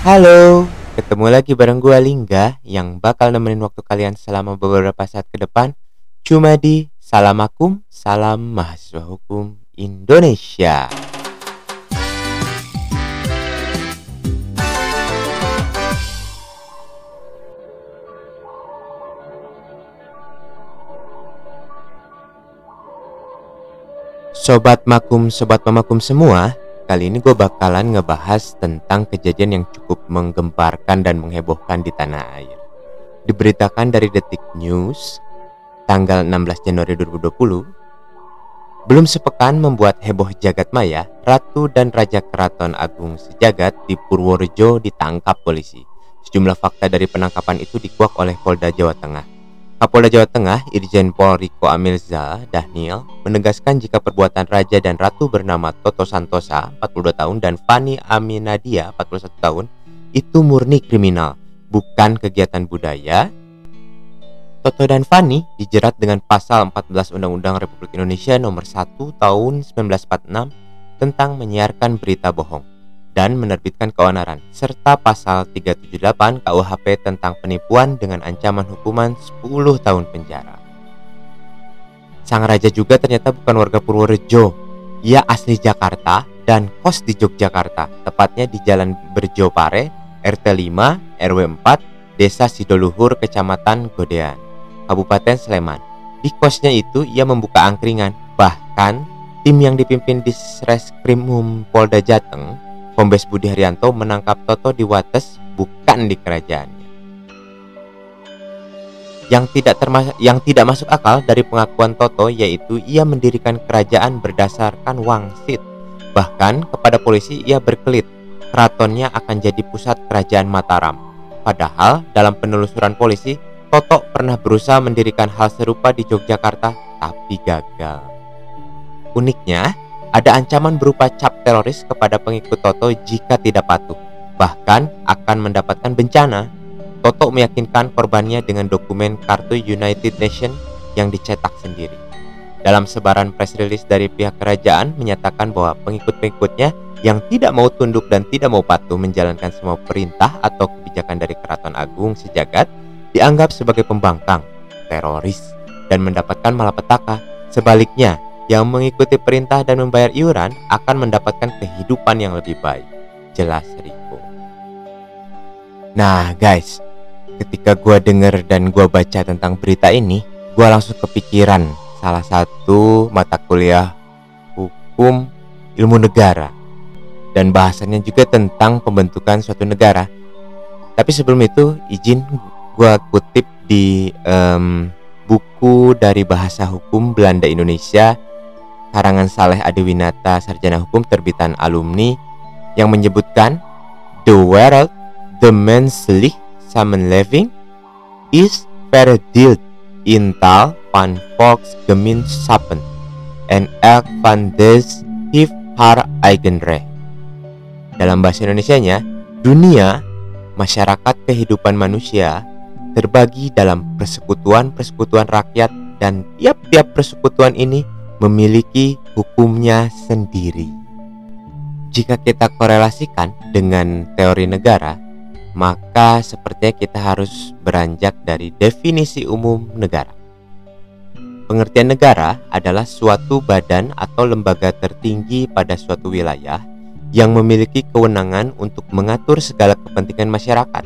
Halo, ketemu lagi bareng gue Lingga yang bakal nemenin waktu kalian selama beberapa saat ke depan cuma di Salamakum, Salam Mahasiswa Hukum Indonesia. Sobat Makum, Sobat Mamakum semua, kali ini gue bakalan ngebahas tentang kejadian yang cukup menggemparkan dan menghebohkan di tanah air. Diberitakan dari Detik News, tanggal 16 Januari 2020, belum sepekan membuat heboh jagat maya, Ratu dan Raja Keraton Agung Sejagat di Purworejo ditangkap polisi. Sejumlah fakta dari penangkapan itu dikuak oleh Polda Jawa Tengah. Kapolda Jawa Tengah, Irjen Pol Riko Amilza Daniel, menegaskan jika perbuatan raja dan ratu bernama Toto Santosa, 42 tahun, dan Fani Aminadia, 41 tahun, itu murni kriminal, bukan kegiatan budaya. Toto dan Fani dijerat dengan pasal 14 Undang-Undang Republik Indonesia nomor 1 tahun 1946 tentang menyiarkan berita bohong dan menerbitkan keonaran serta pasal 378 KUHP tentang penipuan dengan ancaman hukuman 10 tahun penjara. Sang raja juga ternyata bukan warga Purworejo. Ia asli Jakarta dan kos di Yogyakarta, tepatnya di Jalan Berjopare, RT 5, RW 4, Desa Sidoluhur, Kecamatan Godean, Kabupaten Sleman. Di kosnya itu ia membuka angkringan, bahkan tim yang dipimpin di Reskrimum Polda Jateng Kombes Budi Haryanto menangkap Toto di Wates bukan di kerajaannya. Yang tidak yang tidak masuk akal dari pengakuan Toto yaitu ia mendirikan kerajaan berdasarkan wangsit. Bahkan kepada polisi ia berkelit keratonnya akan jadi pusat kerajaan Mataram. Padahal dalam penelusuran polisi Toto pernah berusaha mendirikan hal serupa di Yogyakarta tapi gagal. Uniknya, ada ancaman berupa cap teroris kepada pengikut Toto jika tidak patuh, bahkan akan mendapatkan bencana. Toto meyakinkan korbannya dengan dokumen kartu United Nations yang dicetak sendiri. Dalam sebaran press release dari pihak kerajaan menyatakan bahwa pengikut-pengikutnya yang tidak mau tunduk dan tidak mau patuh menjalankan semua perintah atau kebijakan dari Keraton Agung sejagat dianggap sebagai pembangkang, teroris, dan mendapatkan malapetaka. Sebaliknya, yang mengikuti perintah dan membayar iuran akan mendapatkan kehidupan yang lebih baik. Jelas Riko. Nah guys, ketika gue denger dan gue baca tentang berita ini, gue langsung kepikiran salah satu mata kuliah hukum ilmu negara dan bahasannya juga tentang pembentukan suatu negara. Tapi sebelum itu izin gue kutip di um, buku dari bahasa hukum Belanda Indonesia karangan Saleh Adiwinata Sarjana Hukum terbitan alumni yang menyebutkan The world, the menselijk samenleving is verdeeld in tal van volksgemeenschapppen en elk van des heeft haar eigen recht. Dalam bahasa Indonesia-nya, dunia, masyarakat kehidupan manusia terbagi dalam persekutuan-persekutuan rakyat dan tiap-tiap persekutuan ini memiliki hukumnya sendiri. Jika kita korelasikan dengan teori negara, maka sepertinya kita harus beranjak dari definisi umum negara. Pengertian negara adalah suatu badan atau lembaga tertinggi pada suatu wilayah yang memiliki kewenangan untuk mengatur segala kepentingan masyarakat.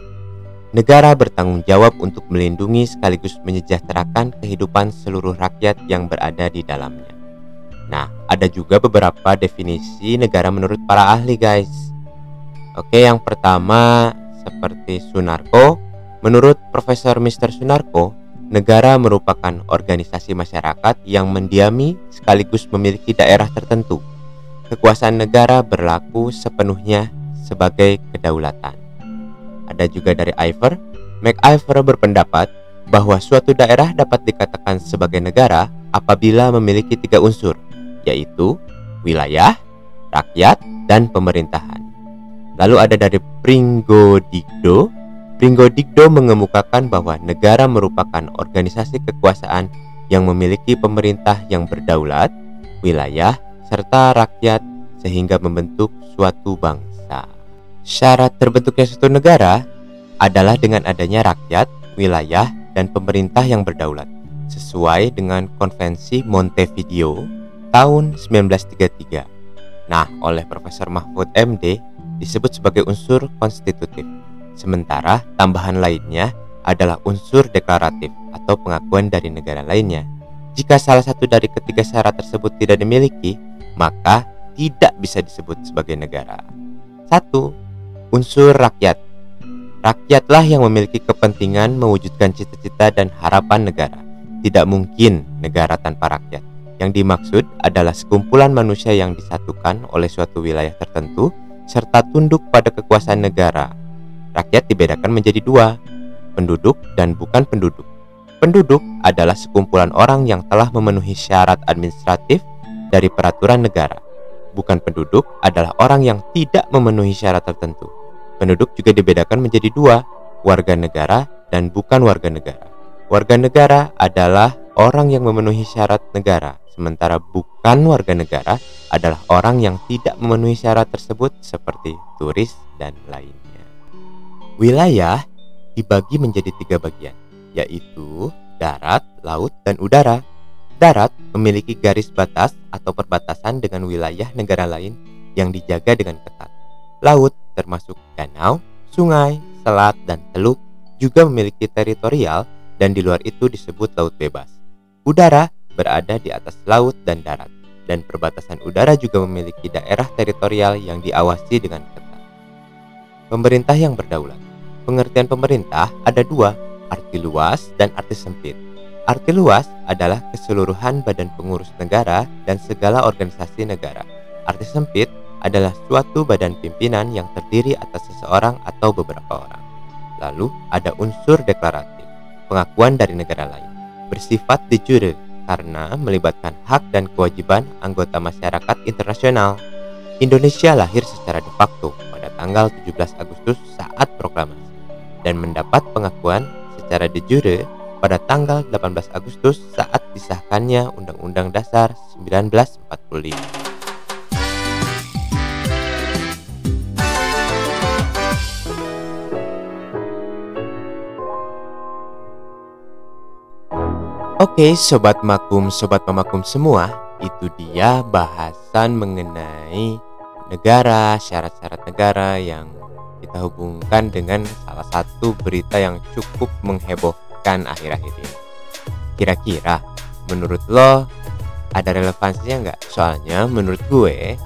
Negara bertanggung jawab untuk melindungi sekaligus menyejahterakan kehidupan seluruh rakyat yang berada di dalamnya. Nah, ada juga beberapa definisi negara menurut para ahli, guys. Oke, yang pertama seperti Sunarko. Menurut Profesor Mr. Sunarko, negara merupakan organisasi masyarakat yang mendiami sekaligus memiliki daerah tertentu. Kekuasaan negara berlaku sepenuhnya sebagai kedaulatan. Ada juga dari Iver. MacIver berpendapat bahwa suatu daerah dapat dikatakan sebagai negara apabila memiliki tiga unsur, yaitu wilayah, rakyat, dan pemerintahan. Lalu ada dari Pringgo Digdo. Pringgo Digdo mengemukakan bahwa negara merupakan organisasi kekuasaan yang memiliki pemerintah yang berdaulat, wilayah, serta rakyat sehingga membentuk suatu bangsa. Syarat terbentuknya suatu negara adalah dengan adanya rakyat, wilayah, dan pemerintah yang berdaulat sesuai dengan Konvensi Montevideo tahun 1933. Nah, oleh Profesor Mahfud MD disebut sebagai unsur konstitutif. Sementara tambahan lainnya adalah unsur deklaratif atau pengakuan dari negara lainnya. Jika salah satu dari ketiga syarat tersebut tidak dimiliki, maka tidak bisa disebut sebagai negara. Satu, unsur rakyat. Rakyatlah yang memiliki kepentingan mewujudkan cita-cita dan harapan negara. Tidak mungkin negara tanpa rakyat. Yang dimaksud adalah sekumpulan manusia yang disatukan oleh suatu wilayah tertentu serta tunduk pada kekuasaan negara. Rakyat dibedakan menjadi dua, penduduk dan bukan penduduk. Penduduk adalah sekumpulan orang yang telah memenuhi syarat administratif dari peraturan negara. Bukan penduduk adalah orang yang tidak memenuhi syarat tertentu. Penduduk juga dibedakan menjadi dua, warga negara dan bukan warga negara. Warga negara adalah orang yang memenuhi syarat negara, sementara bukan warga negara adalah orang yang tidak memenuhi syarat tersebut seperti turis dan lainnya. Wilayah dibagi menjadi tiga bagian, yaitu darat, laut, dan udara. Darat memiliki garis batas atau perbatasan dengan wilayah negara lain yang dijaga dengan ketat. Laut, termasuk danau, sungai, selat, dan teluk, juga memiliki teritorial dan di luar itu disebut laut bebas. Udara berada di atas laut dan darat, dan perbatasan udara juga memiliki daerah teritorial yang diawasi dengan ketat. Pemerintah yang berdaulat Pengertian pemerintah ada dua, arti luas dan arti sempit. Arti luas adalah keseluruhan badan pengurus negara dan segala organisasi negara. Arti sempit adalah suatu badan pimpinan yang terdiri atas seseorang atau beberapa orang. Lalu ada unsur deklaratif, pengakuan dari negara lain, bersifat de jure karena melibatkan hak dan kewajiban anggota masyarakat internasional. Indonesia lahir secara de facto pada tanggal 17 Agustus saat proklamasi dan mendapat pengakuan secara de jure pada tanggal 18 Agustus saat disahkannya Undang-Undang Dasar 1945. Oke, sobat makum, sobat pemakum semua, itu dia bahasan mengenai negara, syarat-syarat negara yang kita hubungkan dengan salah satu berita yang cukup menghebohkan akhir-akhir ini. Kira-kira menurut lo ada relevansinya nggak? Soalnya menurut gue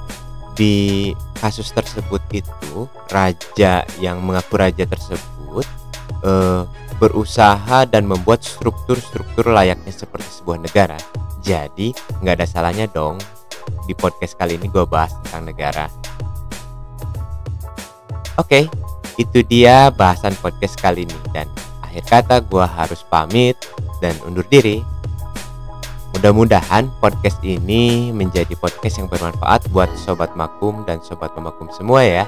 di kasus tersebut itu raja yang mengaku raja tersebut eh, berusaha dan membuat struktur-struktur layaknya seperti sebuah negara. Jadi nggak ada salahnya dong di podcast kali ini gue bahas tentang negara. Oke, itu dia bahasan podcast kali ini dan akhir kata gue harus pamit dan undur diri. Mudah-mudahan podcast ini menjadi podcast yang bermanfaat buat sobat makum dan sobat pemakum semua ya.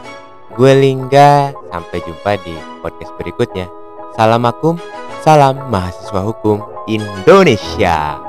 Gue Lingga, sampai jumpa di podcast berikutnya. Salam makum, salam mahasiswa hukum Indonesia.